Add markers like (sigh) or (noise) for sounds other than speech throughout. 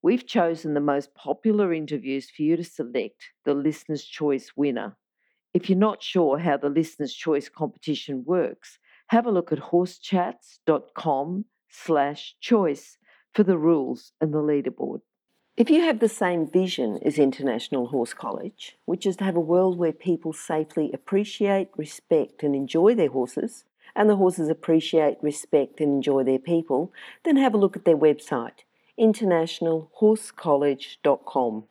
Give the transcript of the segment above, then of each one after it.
We've chosen the most popular interviews for you to select the Listener's Choice winner. If you're not sure how the Listener's Choice competition works, have a look at horsechats.com slash choice for the rules and the leaderboard. If you have the same vision as International Horse College, which is to have a world where people safely appreciate, respect, and enjoy their horses, and the horses appreciate, respect, and enjoy their people, then have a look at their website, internationalhorsecollege.com,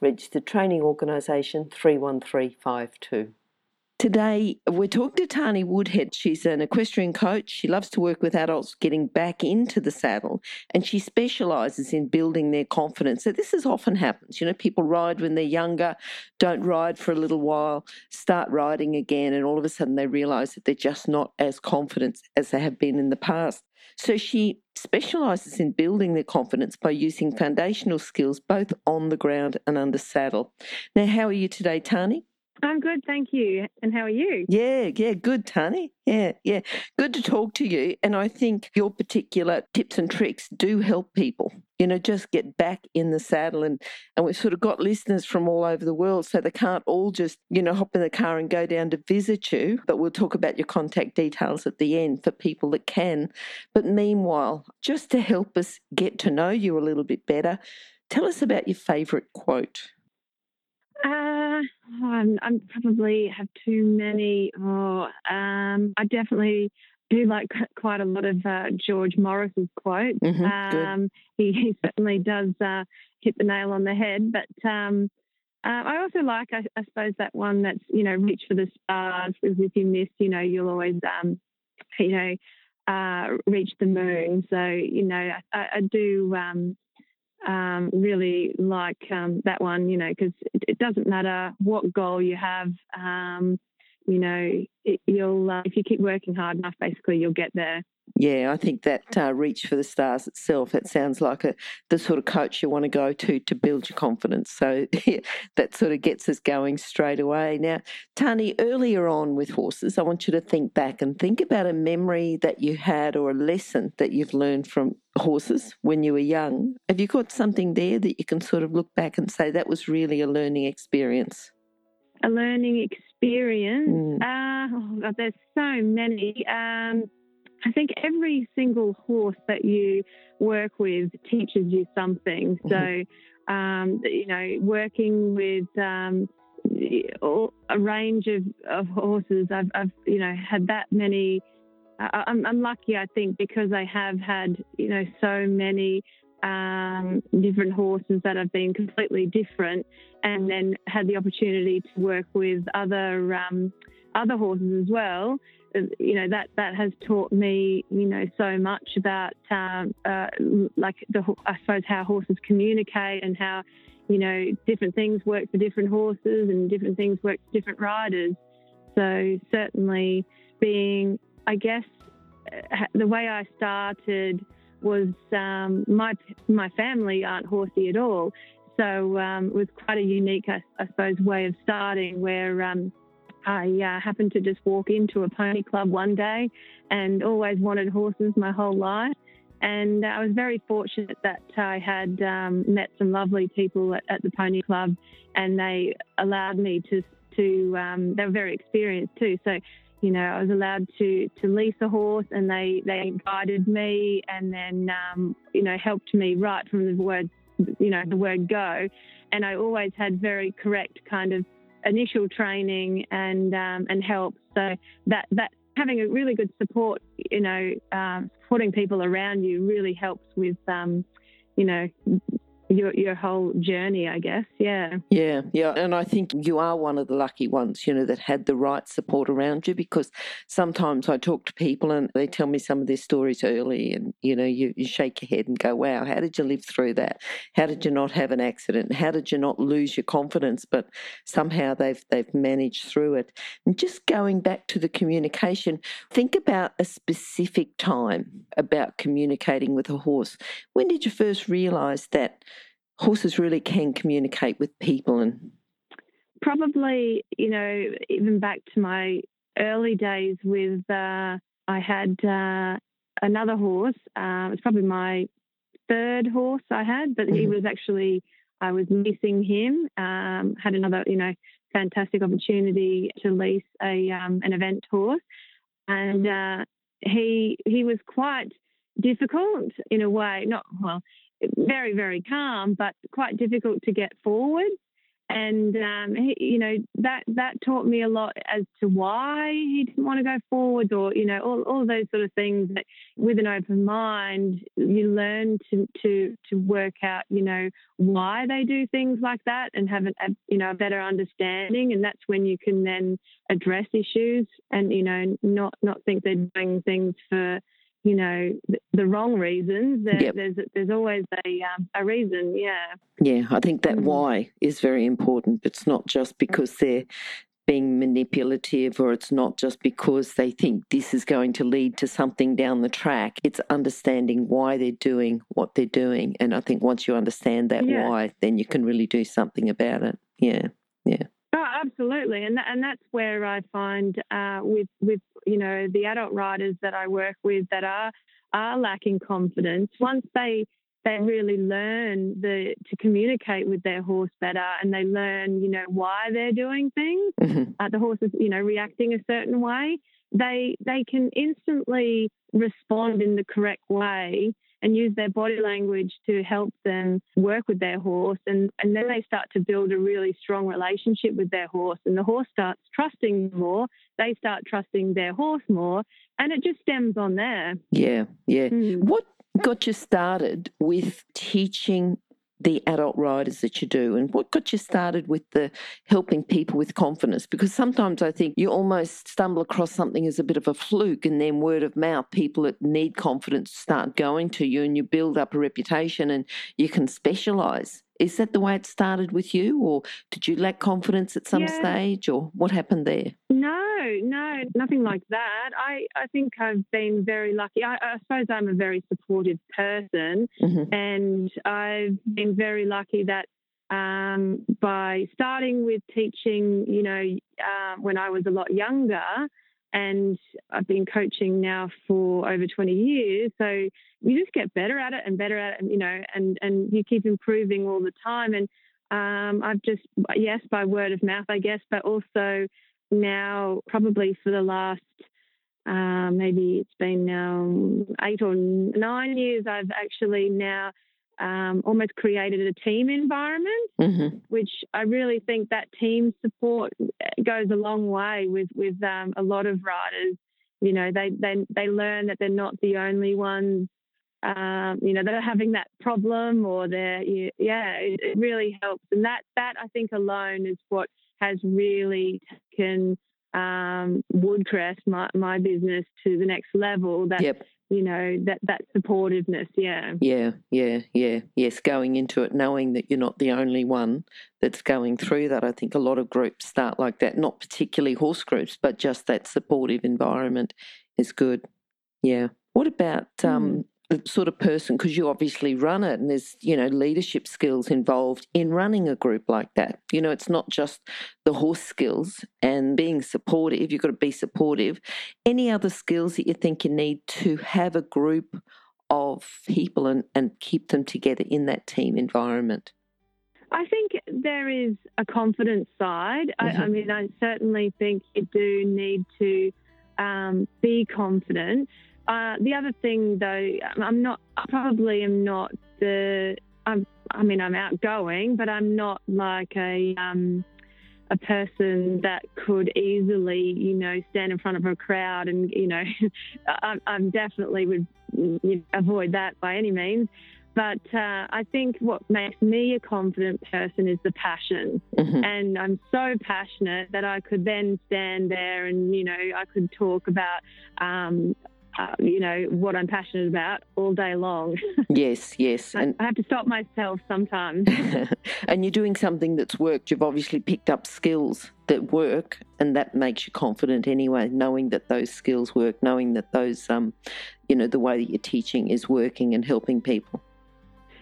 registered training organisation 31352. Today, we're talking to Tarni Woodhead. She's an equestrian coach. She loves to work with adults getting back into the saddle, and she specialises in building their confidence. So, this is often happens. You know, people ride when they're younger, don't ride for a little while, start riding again, and all of a sudden they realise that they're just not as confident as they have been in the past. So, she specialises in building their confidence by using foundational skills both on the ground and under saddle. Now, how are you today, Tarni? I'm good, thank you. And how are you? Yeah, yeah, good, Tarni. Yeah, yeah. Good to talk to you. And I think your particular tips and tricks do help people, you know, just get back in the saddle. And, and we've sort of got listeners from all over the world, so they can't all just, you know, hop in the car and go down to visit you. But we'll talk about your contact details at the end for people that can. But meanwhile, just to help us get to know you a little bit better, tell us about your favourite quote. Uh, I'm, I'm probably have too many. Oh, um, I definitely do like quite a lot of uh, George Morris's quotes. Mm-hmm, um, he, he, certainly does uh, hit the nail on the head. But um, uh, I also like, I, I, suppose, that one that's you know, reach for the stars. Because if you miss, you know, you'll always, um, you know, uh, reach the moon. So you know, I, I do. Um, really like um, that one, you know, because it, it, doesn't matter what goal you have. Um, you know, it, you'll uh, if you keep working hard enough, basically you'll get there. Yeah, I think that uh, reach for the stars itself, it sounds like a, the sort of coach you want to go to to build your confidence. So (laughs) that sort of gets us going straight away. Now, Tarni, earlier on with horses, I want you to think back and think about a memory that you had or a lesson that you've learned from horses when you were young. Have you got something there that you can sort of look back and say that was really a learning experience? A learning experience? Mm. Uh, oh God, there's so many. Um, I think every single horse that you work with teaches you something. Mm-hmm. So, um, you know, working with um, a range of, of horses, I've, I've, you know, had that many. I'm, I'm lucky, I think, because I have had, you know, so many um, different horses that have been completely different, and then had the opportunity to work with other um, other horses as well you know that that has taught me you know so much about um, uh, like the I suppose how horses communicate and how you know different things work for different horses and different things work for different riders. So certainly being I guess uh, the way I started was um, my my family aren't horsey at all, so um, it was quite a unique I, I, suppose way of starting where um, I uh, happened to just walk into a pony club one day and always wanted horses my whole life. And I was very fortunate that I had um, met some lovely people at, at, the pony club and they allowed me to, to um, they were very experienced too. So, you know, I was allowed to, to lease a horse and they, they guided me and then, um, you know, helped me right from the word, you know, the word go. And I always had very correct kind of initial training and um, and help. So that that having a really good support, you know, um, supporting people around you really helps with, um, you know, your your whole journey, I guess. Yeah. Yeah, yeah. And I think you are one of the lucky ones, you know, that had the right support around you because sometimes I talk to people and they tell me some of their stories early and, you know, you, you shake your head and go, Wow, how did you live through that? How did you not have an accident? How did you not lose your confidence? But somehow they've they've managed through it. And just going back to the communication, think about a specific time about communicating with a horse. When did you first realise that horses really can communicate with people and probably you know even back to my early days with uh, i had uh, another horse uh, it's probably my third horse i had but mm-hmm. he was actually i was leasing him um, had another you know fantastic opportunity to lease a um, an event horse and uh, he he was quite difficult in a way not well very, very calm, but quite difficult to get forward. And um, he, you know that that taught me a lot as to why he didn't want to go forward, or you know all, all those sort of things. That with an open mind, you learn to to to work out you know why they do things like that, and have a, you know a better understanding. And that's when you can then address issues, and you know not not think they're doing things for you know the, the wrong reasons. There, yep. There's there's always a um, a reason. Yeah. Yeah, I think that mm. why is very important. It's not just because they're being manipulative or it's not just because they think this is going to lead to something down the track. It's understanding why they're doing what they're doing. And I think once you understand that yeah. why, then you can really do something about it. Yeah. Yeah. Oh, absolutely, and and that's where I find uh, with with you know the adult riders that I work with that are are lacking confidence. Once they they really learn the to communicate with their horse better, and they learn you know why they're doing things. Mm-hmm. Uh, the horse is you know reacting a certain way. They they can instantly respond in the correct way and use their body language to help them work with their horse. And, and then they start to build a really strong relationship with their horse. And the horse starts trusting more. They start trusting their horse more. And it just stems on there. Yeah, yeah. Mm. What got you started with teaching the adult riders that you do and what got you started with the helping people with confidence? Because sometimes i think you almost stumble across something as a bit of a fluke and then word of mouth people that need confidence start going to you and you build up a reputation and you can specialize is that the way it started with you, or did you lack confidence at some yeah. stage, or what happened there? No, no, nothing like that. I, I think I've been very lucky. I, I suppose I'm a very supportive person, mm-hmm. and I've been very lucky that um, by starting with teaching, you know, uh, when I was a lot younger, and I've been coaching now for over 20 years. So you just get better at it and better at it, you know, and, and you keep improving all the time. And um, I've just, yes, by word of mouth, I guess, but also now probably for the last, uh, maybe it's been now eight or nine years, I've actually now um, almost created a team environment, mm-hmm. which I really think that team support goes a long way with with um, a lot of riders. You know, they they they learn that they're not the only ones. Um, you know, that are having that problem, or they're yeah, it, it, really helps, and that that I think alone is what has really taken um, Woodcrest, my, my business, to the next level. That yep. you know that that supportiveness yeah. Yeah yeah yeah. Yes going into it knowing that you're not the only one that's going through that. I think a lot of groups start like that not particularly horse groups but just that supportive environment is good. Yeah. What about um, mm sort of person because you obviously run it and there's you know leadership skills involved in running a group like that you know it's not just the horse skills and being supportive you've got to be supportive any other skills that you think you need to have a group of people and, and keep them together in that team environment I think there is a confidence side. Mm-hmm. I, I, mean, I certainly think you do need to um, be confident. Uh, the other thing, though, I'm not. I probably am not the. I'm. I mean, I'm outgoing, but I'm not like a um, a person that could easily, you know, stand in front of a crowd and, you know, (laughs) I, am definitely would you know, avoid that by any means. But uh, I think what makes me a confident person is the passion. Mm-hmm. And I'm so passionate that I could then stand there and, you know, I could talk about um, uh, you know, what I'm passionate about all day long. (laughs) yes, yes. and I have to stop myself sometimes. (laughs) and you're doing something that's worked. You've obviously picked up skills that work, and that makes you confident anyway, knowing that those skills work, knowing that those, um, you know, the way that you're teaching is working and helping people.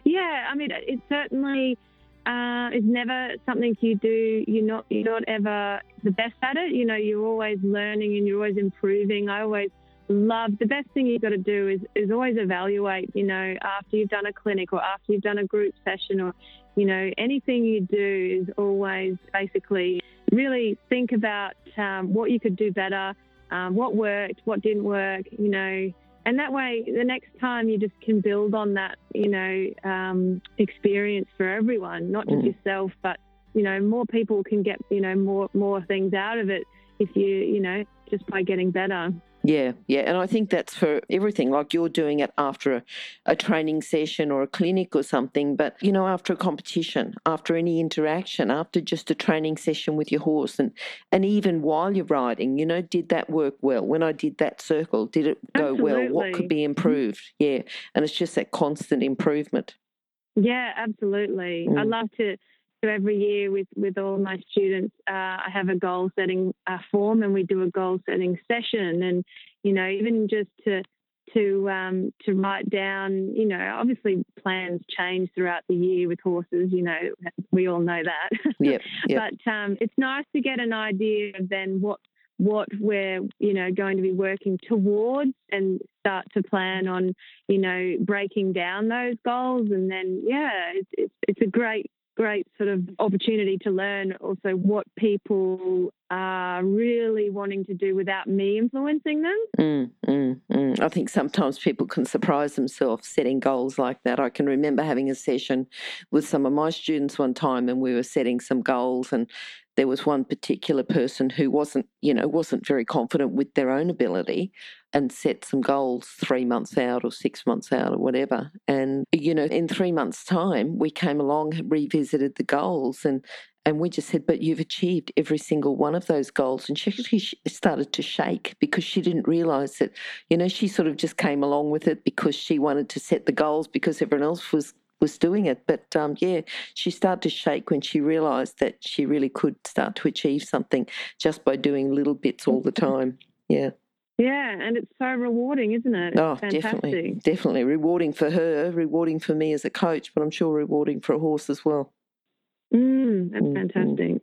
Yeah, I mean, it certainly uh, is never something you do. You're not you're not ever the best at it. You know, you're always learning and you're always improving. I always love the best thing you've got to do is, is always evaluate, you know, after you've done a clinic or after you've done a group session or, you know, anything you do is always basically really think about um, what you could do better, um, what worked, what didn't work, you know, and that way the next time you just can build on that, you know, um, experience for everyone, not just mm. yourself, but, you know, more people can get, you know, more, more things out of it if you, you know, just by getting better. Yeah, yeah. And I think that's for everything, like you're doing it after a, a, training session or a clinic or something, but, you know, after a competition, after any interaction, after just a training session with your horse, and, and even while you're riding, you know, did that work well? When I did that circle, did it go absolutely. well? What could be mm-hmm. improved? Yeah. And it's just that constant improvement. Yeah, absolutely. Mm. I love to so every year with, with all my students, uh, I have a goal setting uh, form and we do a goal setting session. And, you know, even just to, to, um, to write down, you know, obviously plans change throughout the year with horses, you know, we all know that. (laughs) Yep, yep. but um, it's nice to get an idea of then what what we're you know going to be working towards and start to plan on you know breaking down those goals and then yeah it's it's, it's a great great sort of opportunity to learn also what people are really wanting to do without me influencing them. Mm, mm, mm. I think sometimes people can surprise themselves setting goals like that. I can remember having a session with some of my students one time and we were setting some goals and there was one particular person who wasn't, you know, wasn't very confident with their own ability and set some goals three months out or six months out or whatever. And, you know, in three months' time, we came along, revisited the goals, and and we just said, but you've achieved every single one of those goals. And she actually started to shake because she didn't realize that, you know, she sort of just came along with it because she wanted to set the goals because everyone else was was doing it. But um, yeah, she started to shake when she realised that she really could start to achieve something just by doing little bits all the time. Yeah. Yeah, and it's so rewarding, isn't it? It's oh, fantastic. definitely, definitely rewarding for her, rewarding for me as a coach, but I'm sure rewarding for a horse as well. Mm, that's mm-hmm. fantastic.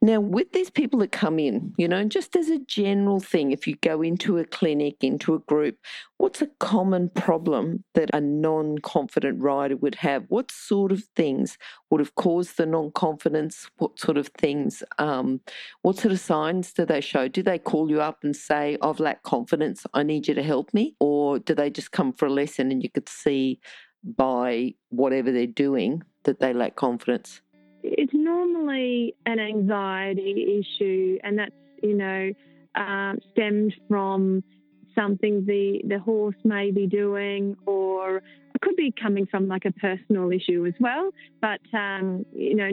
Now, with these people that come in, you know, just as a general thing, if you go into a clinic, into a group, what's a common problem that a non confident rider would have? What sort of things would have caused the non confidence? What sort of things, um, what sort of signs do they show? Do they call you up and say, I've lacked confidence, I need you to help me? Or do they just come for a lesson and you could see by whatever they're doing that they lack confidence? It's normally an anxiety issue, and that's, you know, um, stemmed from something the, the horse may be doing, or it could be coming from like a personal issue as well. But, um, you know,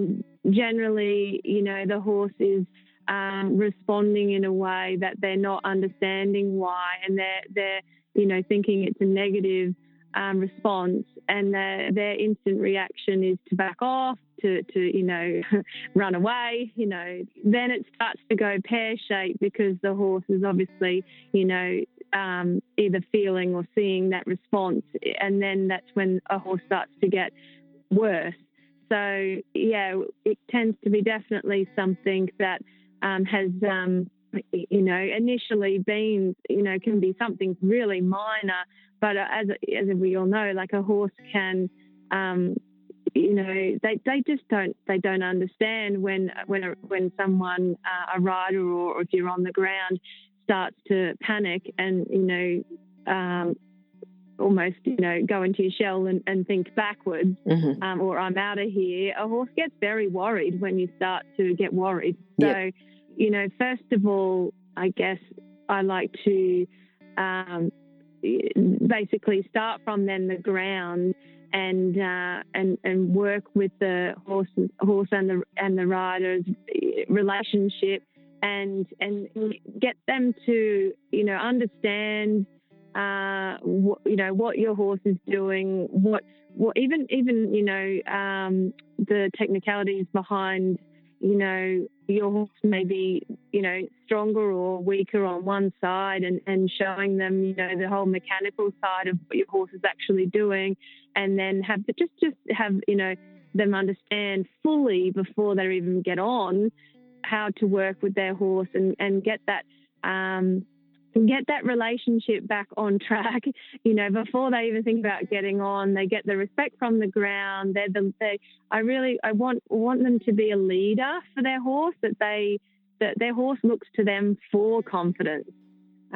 generally, you know, the horse is um, responding in a way that they're not understanding why, and they're, they're, you know, thinking it's a negative um, response, and their, their instant reaction is to back off, to, to you know, (laughs) run away. You know, then it starts to go pear shaped because the horse is obviously, you know, um, either feeling or seeing that response, and then that's when a horse starts to get worse. So yeah, it tends to be definitely something that um, has um, you know, initially been, you know, can be something really minor, but as as we all know, like a horse can, um, you know, they, they just don't they don't understand when when a, when someone uh, a rider or, or, if you're on the ground starts to panic and you know. Um, almost, you know, go into your shell and, and think backwards, mm-hmm. um, or I'm out of here. A horse gets very worried when you start to get worried. So, yep you know, first of all, I guess I like to um, basically start from then the ground and uh, and and work with the horse horse and the and the rider's relationship and and get them to you know understand uh, what, you know what your horse is doing what what even even you know um, the technicalities behind you know your horse may be you know stronger or weaker on one side and and showing them you know the whole mechanical side of what your horse is actually doing. And then have the, just just have you know them understand fully before they even get on how to work with their horse and and get that um, get that relationship back on track. (laughs) You know, before they even think about getting on, they get the respect from the ground. They're the they. I really I want want them to be a leader for their horse. That they that their horse looks to them for confidence.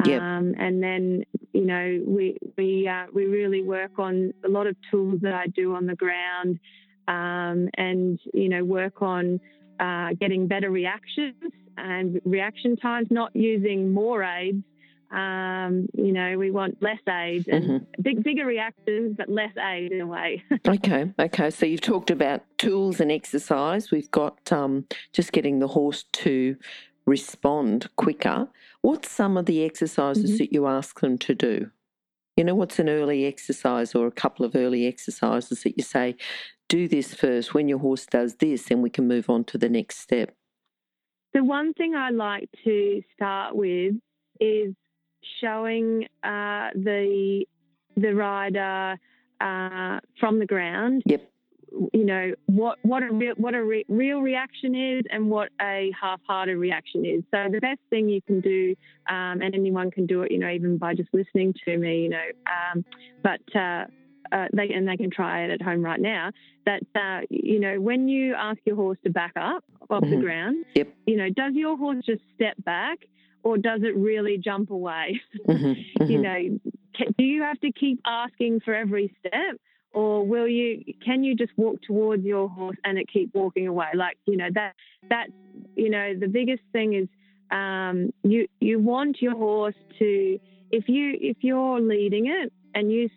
Yep. Um, and then you know we we uh, we really work on a lot of tools that I do on the ground, um, and you know work on uh, getting better reactions and reaction times, not using more aids um, you know, we want less aid and mm-hmm. big, bigger reactions, but less aid in a way. (laughs) okay, okay. So you've talked about tools and exercise. We've got um, just getting the horse to respond quicker. What's some of the exercises mm-hmm. that you ask them to do? You know, what's an early exercise or a couple of early exercises that you say, do this first. When your horse does this, then we can move on to the next step. The one thing I like to start with is showing uh, the the rider uh, from the ground. Yep. You know what what a real what a re- real reaction is and what a half-hearted reaction is. So the best thing you can do, um, and anyone can do it, you know, even by just listening to me, you know. Um, but uh, uh, they and they can try it at home right now. That uh, you know, when you ask your horse to back up off mm-hmm. the ground, yep. you know, does your horse just step back or does it really jump away? Mm-hmm, (laughs) mm-hmm. you know, can, do you have to keep asking for every step? Or will you? Can you just walk towards your horse and it keep walking away? Like you know that that's you know the biggest thing is um, you you want your horse to if you if you're leading it and you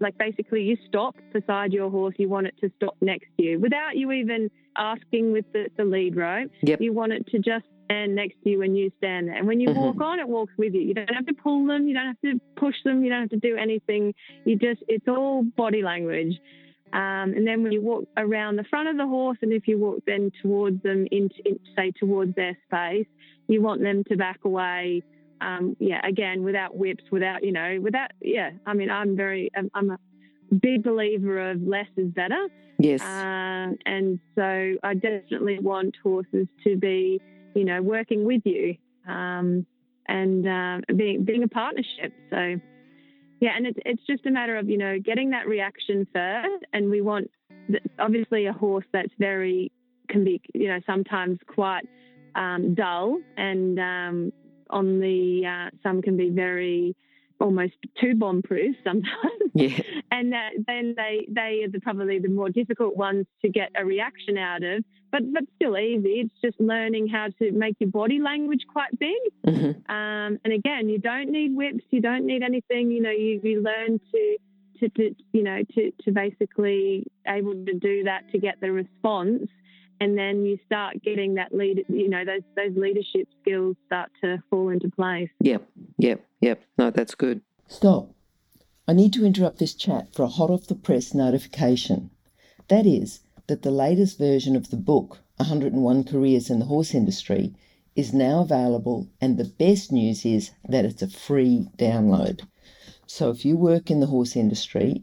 like basically you stop beside your horse you want it to stop next to you without you even asking with the, the lead rope yep. you want it to just stand next to you when you stand there. And when you mm-hmm. walk on, it walks with you. You don't have to pull them, you don't have to push them, you don't have to do anything. You just, it's all body language. Um, and then when you walk around the front of the horse, and if you walk then towards them, into, in, say towards their space, you want them to back away. Um, yeah, again, without whips, without you know, without yeah. I mean, I'm very, I'm, I'm a big believer of less is better. Yes. Uh, and so I definitely want horses to be you know, working with you um, and uh, being being a partnership. So, yeah, and it's it's just a matter of you know getting that reaction first, and we want obviously a horse that's very can be you know sometimes quite um, dull, and um, on the uh, some can be very almost too bomb proof sometimes. Yeah. (laughs) and that, then they they are the, probably the more difficult ones to get a reaction out of, but but still easy. It's just learning how to make your body language quite big. Mm-hmm. Um, and again, you don't need whips, you don't need anything. You know, you, you learn to. To, to you know to, to basically able to do that to get the response and then you start getting that lead you know those those leadership skills start to fall into place. Yep yep yep. No that's good. Stop. I need to interrupt this chat for a hot off the press notification. That is that the latest version of the book 101 careers in the horse industry is now available and the best news is that it's a free download. So if you work in the horse industry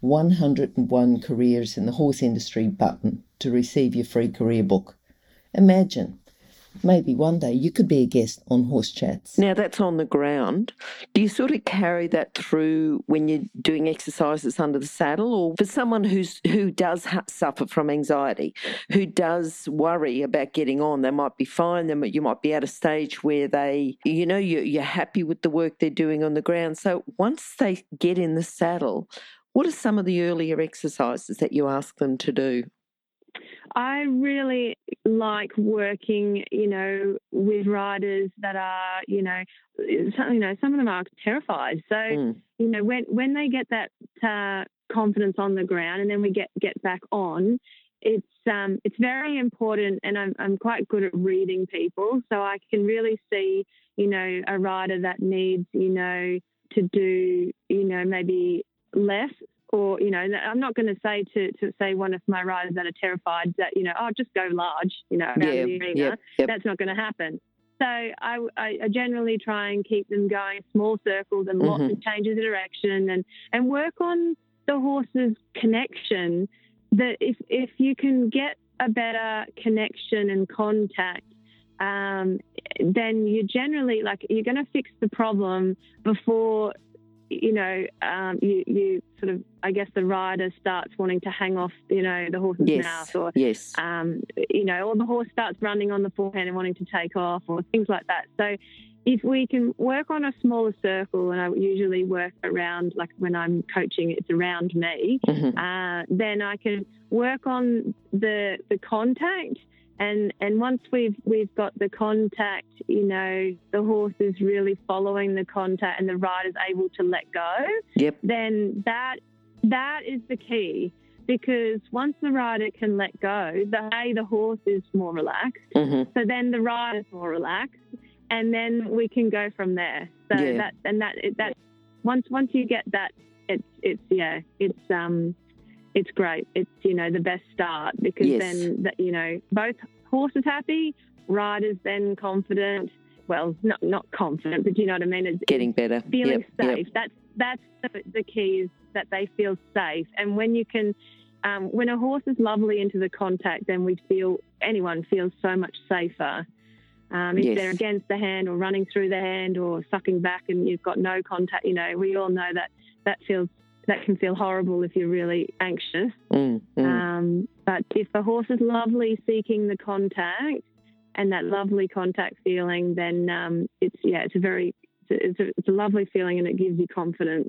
101 Careers in the Horse Industry button to receive your free career book. Imagine maybe one day you could be a guest on Horse Chats. Now that's on the ground. Do you sort of carry that through when you're doing exercises under the saddle, or for someone who's who does ha- suffer from anxiety, who does worry about getting on, they might be fine. Then you might be at a stage where they, you know, you're, you're happy with the work they're doing on the ground. So once they get in the saddle, what are some of the earlier exercises that you ask them to do? I really like working, you know, with riders that are, you know, some, you know, some of them are terrified. So, mm. you know, when when they get that uh, confidence on the ground, and then we get get back on, it's um, it's very important. And I'm I'm quite good at reading people, so I can really see, you know, a rider that needs, you know, to do, you know, maybe less or you know, I'm not going to say to, to say one of my riders that are terrified that you know, oh, just go large, you know, around yeah, the arena. Yep, yep. That's not going to happen. So I, I, generally try and keep them going small circles and lots mm-hmm. of changes of direction and and work on the horse's connection. That if if you can get a better connection and contact um, then you generally like you're going to fix the problem before you know, um, you, you sort of, I guess the rider starts wanting to hang off, you know, the horse's yes. mouth or, yes. um, you know, or the horse starts running on the forehand and wanting to take off or things like that. So if we can work on a smaller circle, and I usually work around, like when I'm coaching, it's around me, mm-hmm. uh, then I can work on the, the contact and and once we've we've got the contact, you know, the horse is really following the contact, and the rider's able to let go. Yep. Then that that is the key because once the rider can let go, the a the horse is more relaxed. Mm-hmm. So then the rider's more relaxed, and then we can go from there. So yeah. that and that that once once you get that, it's it's yeah, it's um it's great. It's you know the best start because yes. then you know both horses happy, riders then confident. Well, not not confident, but you know what I mean. It's getting better, feeling yep, safe. Yep. That's that's the, the, key is that they feel safe. And when you can, um, when a horse is lovely into the contact, then we feel anyone feels so much safer. Um, if yes. they're against the hand or running through the hand or sucking back and you've got no contact, you know, we all know that that feels that can feel horrible if you're really anxious. Mm, mm. Um, but if the horse is lovely seeking the contact and that lovely contact feeling, then um, it's yeah, it's a very it's a, it's a lovely feeling and it gives you confidence.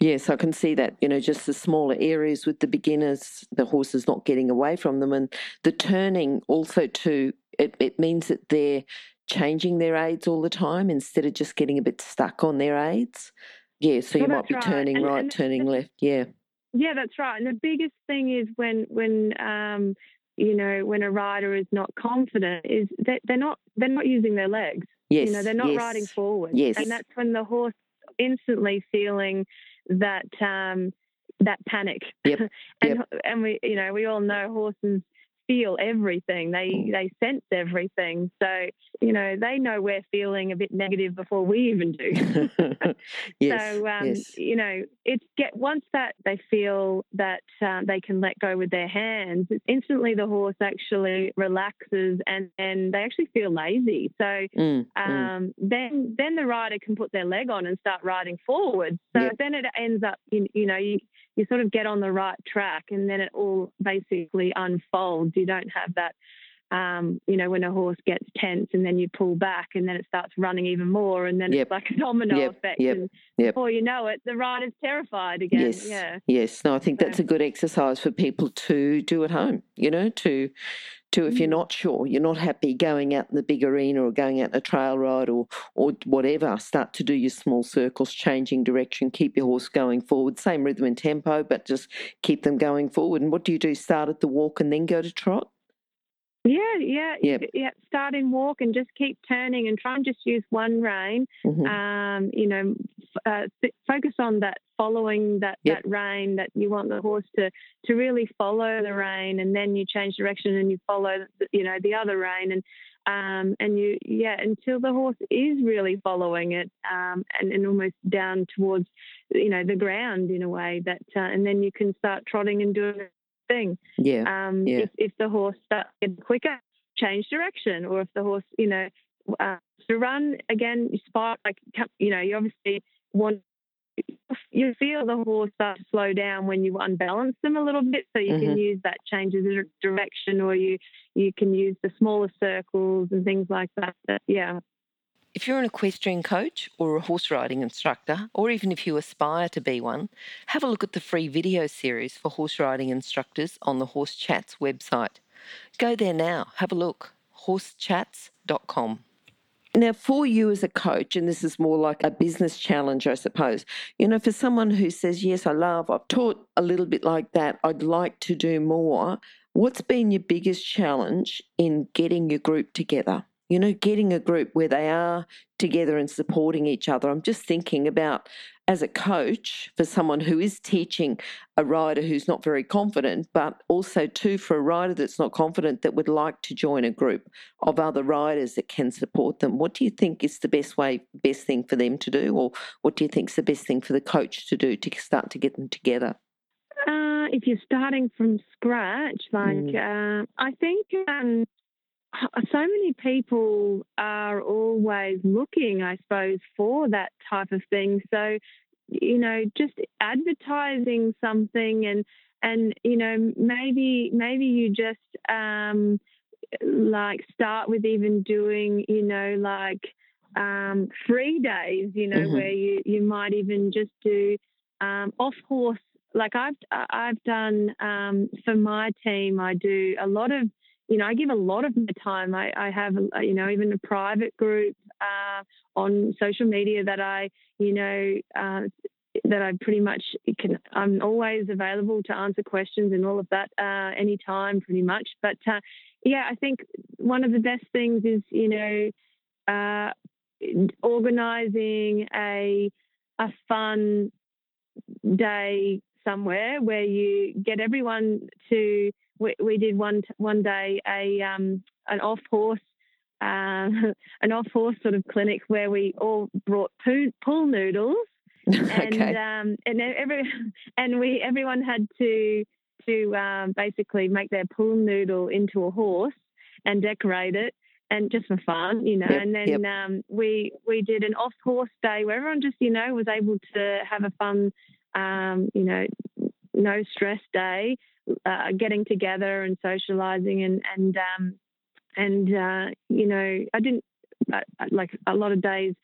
Yes, I can see that. You know, just the smaller areas with the beginners, the horse is not getting away from them, and the turning also too. It, it means that they're changing their aids all the time instead of just getting a bit stuck on their aids. Yeah, so you might be right. turning and, right, and turning left. Yeah. Yeah, that's right. And the biggest thing is when when um, you know when a rider is not confident is that they're not they're not using their legs. Yes. You know, they're not yes. riding forward. Yes. And that's when the horse instantly feeling that um, that panic. Yep. (laughs) and yep. and we you know we all know horses feel everything. They mm. they sense everything. So you know they know we're feeling a bit negative before we even do. (laughs) yes, so um, yes. you know it's get once that they feel that um, they can let go with their hands, instantly the horse actually relaxes and and they actually feel lazy. So mm, mm. um, mm. then then the rider can put their leg on and start riding forward. So yep. then it ends up you, you know you you sort of get on the right track and then it all basically unfolds. You don't have that, um, you know, when a horse gets tense and then you pull back and then it starts running even more and then yep. it's like a domino yep. effect. Yep. And before you know it, the rider's terrified again. Yes. Yeah. Yes. No, I think so. that's a good exercise for people to do at home, you know, to if you're mm. not sure, you're not happy going out in the big arena or going out in a trail ride or or whatever, start to do your small circles, changing direction, keep your horse going forward, same rhythm and tempo, but just keep them going forward. And what do you do? Start at the walk and then go to trot? Yeah, yeah, yep. yeah. Start in walk and just keep turning and try and just use one rein. Mm-hmm. Um, you know, uh, focus on that following that yep. that rein that you want the horse to to really follow the rein, and then you change direction and you follow the, you know the other rein and. Um, and you, yeah, until the horse is really following it, um, and, and almost down towards, you know, the ground in a way that, uh, and then you can start trotting and doing thing. Yeah. Um, yeah. If, if the horse starts getting quicker, change direction, or if the horse, you know, uh, to run again, you spot like you know, you obviously want you feel the horse start to slow down when you unbalance them a little bit so you mm-hmm. can use that change of direction or you you can use the smaller circles and things like that, that yeah if you're an equestrian coach or a horse riding instructor, or even if you aspire to be one, have a look at the free video series for horse riding instructors on the Horse Chats website. Go there now, have a look. horsechats.com. Now, for you as a coach, and this is more like a business challenge, I suppose, you know, for someone who says, Yes, I love, I've taught a little bit like that, I'd like to do more, what's been your biggest challenge in getting your group together? You know, getting a group where they are together and supporting each other. I'm just thinking about as a coach for someone who is teaching a rider who's not very confident, but also too for a rider that's not confident that would like to join a group of other riders that can support them. What do you think is the best way, best thing for them to do, or what do you think is the best thing for the coach to do to start to get them together? Uh, if you're starting from scratch, like mm. uh, I think um, (sighs) so many people are always looking, I suppose, for that type of thing. So, you know, just advertising something and and you know maybe maybe you just um, like start with even doing you know like um, free days, you know, mm-hmm. where you you might even just do um, off horse. Like I've I've done um, for my team, I do a lot of you know, I give a lot of my time. I, I have, you know, even a private group uh, on social media that I, you know, uh, that I pretty much can. I'm always available to answer questions and all of that uh, anytime, pretty much. But uh, yeah, I think one of the best things is, you know, uh, organizing a a fun day somewhere where you get everyone to we, we did one one day a um, an off horse uh, (laughs) an off horse sort of clinic where we all brought poo, pool noodles (laughs) and okay. um, and every (laughs) and we everyone had to to um, basically make their pool noodle into a horse and decorate it and just for fun, you know. Yep, and then yep. um, we we did an off horse day where everyone just you know was able to have a fun, um, you know, no stress day uh, getting together and socializing and and um, and uh, you know I didn't uh, like a lot of days.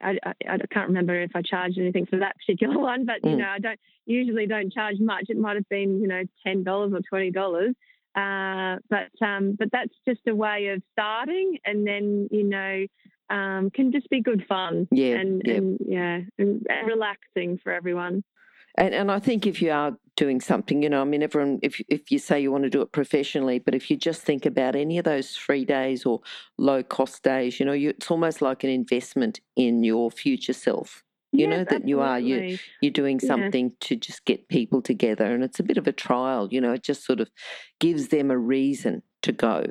I, I, I, can't remember if I charged anything for that (laughs) particular one, but you mm. know I don't usually don't charge much. It might have been you know ten dollars or twenty dollars, uh, but um, but that's just a way of starting, and then you know um, can just be good fun. Yeah, and, yeah. and yeah, and, and relaxing for everyone. And, and I think if you are doing something, you know, I mean, everyone, if, if you say you want to do it professionally, but if you just think about any of those free days or low cost days, you know, you, it's almost like an investment in your future self. You yes, know that absolutely. you are you you're doing something yeah. to just get people together, and it's a bit of a trial. You know, it just sort of gives them a reason to go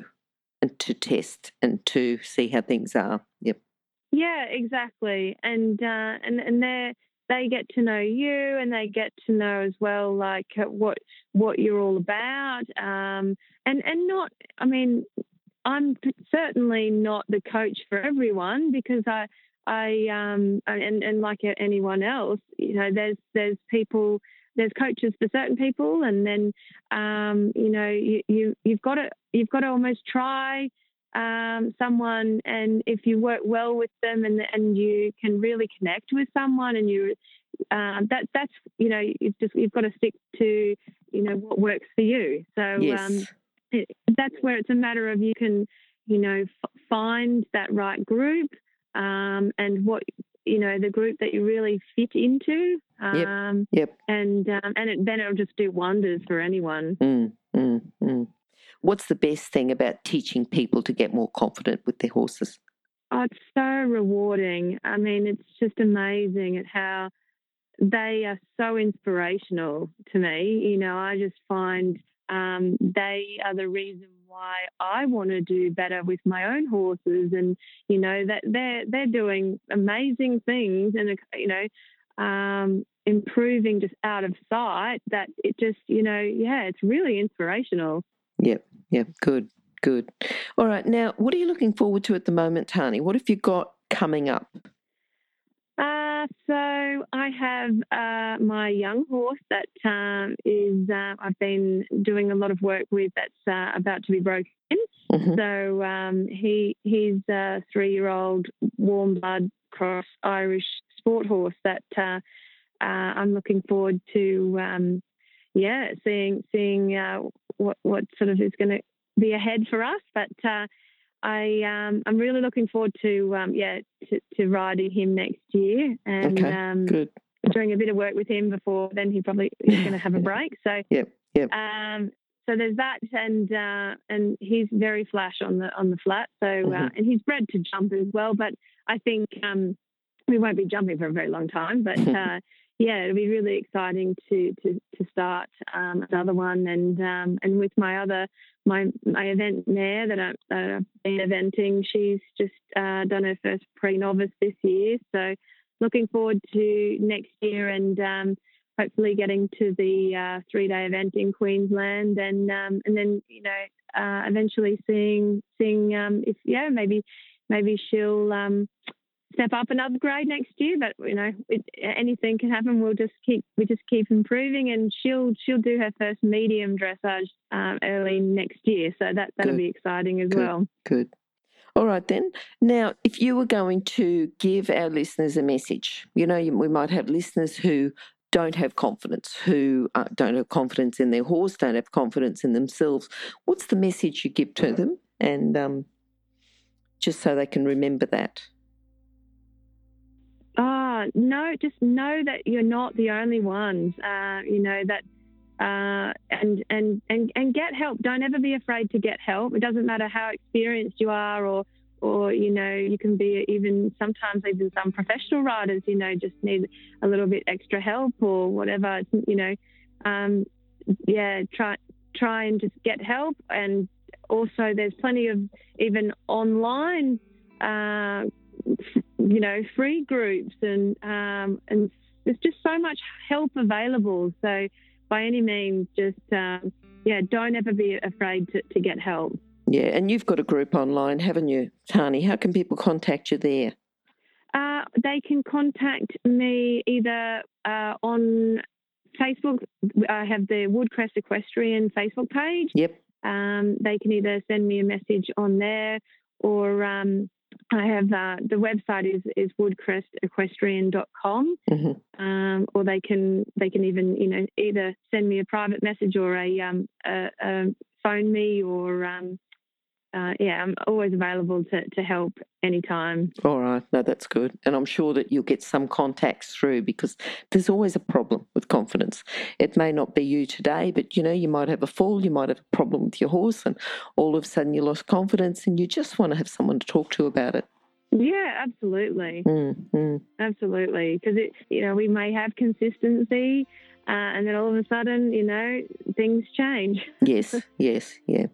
and to test and to see how things are. Yep. Yeah, exactly, and uh, and and they're they get to know you and they get to know as well like uh, what what you're all about um, and and not I mean I'm certainly not the coach for everyone because I I um and and like anyone else you know there's there's people there's coaches for certain people and then um, you know you, you you've got to you've got to almost try um, someone and if you work well with them and and you can really connect with someone and you um, that that's you know you've just you've got to stick to you know what works for you so um, yes. um, it, that's where it's a matter of you can you know f- find that right group um, and what you know the group that you really fit into um, yep. yep. and um, and it, then it'll just do wonders for anyone mm, mm, mm. What's the best thing about teaching people to get more confident with their horses? Oh, it's so rewarding. I mean, it's just amazing at how they are so inspirational to me. You know, I just find um, they are the reason why I want to do better with my own horses, and you know that they're they're doing amazing things, and you know, um, improving just out of sight. That it just you know, yeah, it's really inspirational. Yep. Yep. Good. good. All right. Now, what are you looking forward to at the moment, Tarni? What have you got coming up? Uh, so I have uh, my young horse that um, is uh, I've been doing a lot of work with that's uh, about to be broken. Mm-hmm. So um, he he's a three year old warm blood cross Irish sport horse that uh, uh, I'm looking forward to. Um, yeah, seeing seeing what what sort of is going to be ahead for us, but I um, I'm really looking forward to um, yeah to, to, riding him next year and okay, um, good. doing a bit of work with him before then he probably is (laughs) going to have a break. So yep, yep. Um, so there's that and uh, and he's very flash on the on the flat. So uh, mm-hmm. uh, and he's bred to jump as well. But I think um, we won't be jumping for a very long time. But (laughs) uh, yeah, it'll be really exciting to to to start um, another one, and um, and with my other my my event mare that, I, that I've been eventing, she's just uh, done her first pre novice this year, so looking forward to next year and um, hopefully getting to the uh, three day event in Queensland, and um, and then you know uh, eventually seeing seeing um, if yeah maybe maybe she'll um, step up another grade next year. But you know, it, anything can happen. We'll just keep we just keep improving, and she'll she'll do her first medium dressage um, early next year. So that that'll Good. be exciting as Good. well. Good. All right, then. Now, if you were going to give our listeners a message, you know, we might have listeners who don't have confidence, who uh, don't have confidence in their horse, don't have confidence in themselves. What's the message you give to them? And um, just so they can remember that. Oh, no, just know that you're not the only ones. Uh, you know, that uh, and, and, and, and get help. Don't ever be afraid to get help. It doesn't matter how experienced you are or, or, you know, you can be even sometimes even some professional riders, you know, just need a little bit extra help or whatever, you know, um, yeah, try, try and just get help. And also there's plenty of even online, uh, you know, free groups and um, and there's just so much help available. So by any means, just um, yeah, don't ever be afraid to, to get help. Yeah, and you've got a group online, haven't you, Tarni? How can people contact you there? Uh, they can contact me either uh, on Facebook. I have the Woodcrest Equestrian Facebook page. Yep. Um, they can either send me a message on there or um, I have uh, the website is is woodcrestequestrian.com, mm-hmm. um, or they can they can even you know either send me a private message or a, um, a, a phone me or um, uh, yeah, I'm always available to, to help anytime. All right, no, that's good. And I'm sure that you'll get some contacts through because there's always a problem with confidence. It may not be you today, but you know, you might have a fall, you might have a problem with your horse, and all of a sudden you lost confidence and you just want to have someone to talk to about it. Yeah, absolutely. Mm, Absolutely. Because, it, you know, we may have consistency uh, and then all of a sudden, you know, things change. (laughs) yes, yes, yeah.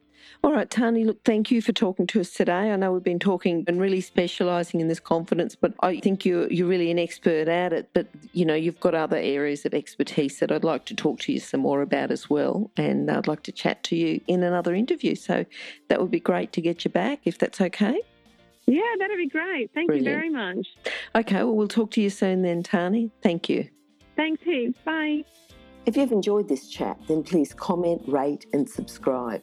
All right, Tarni, look, thank you for talking to us today. I know we've been talking and really specialising in this confidence, but I think you're, you're really an expert at it. But, you know, you've got other areas of expertise that I'd like to talk to you some more about as well. And I'd like to chat to you in another interview. So that would be great to get you back if that's okay. Yeah, that'd be great. Thank Brilliant. you very much. Okay, well, we'll talk to you soon then, Tarni. Thank you. Thanks heaps. Bye. If you've enjoyed this chat, then please comment, rate, and subscribe.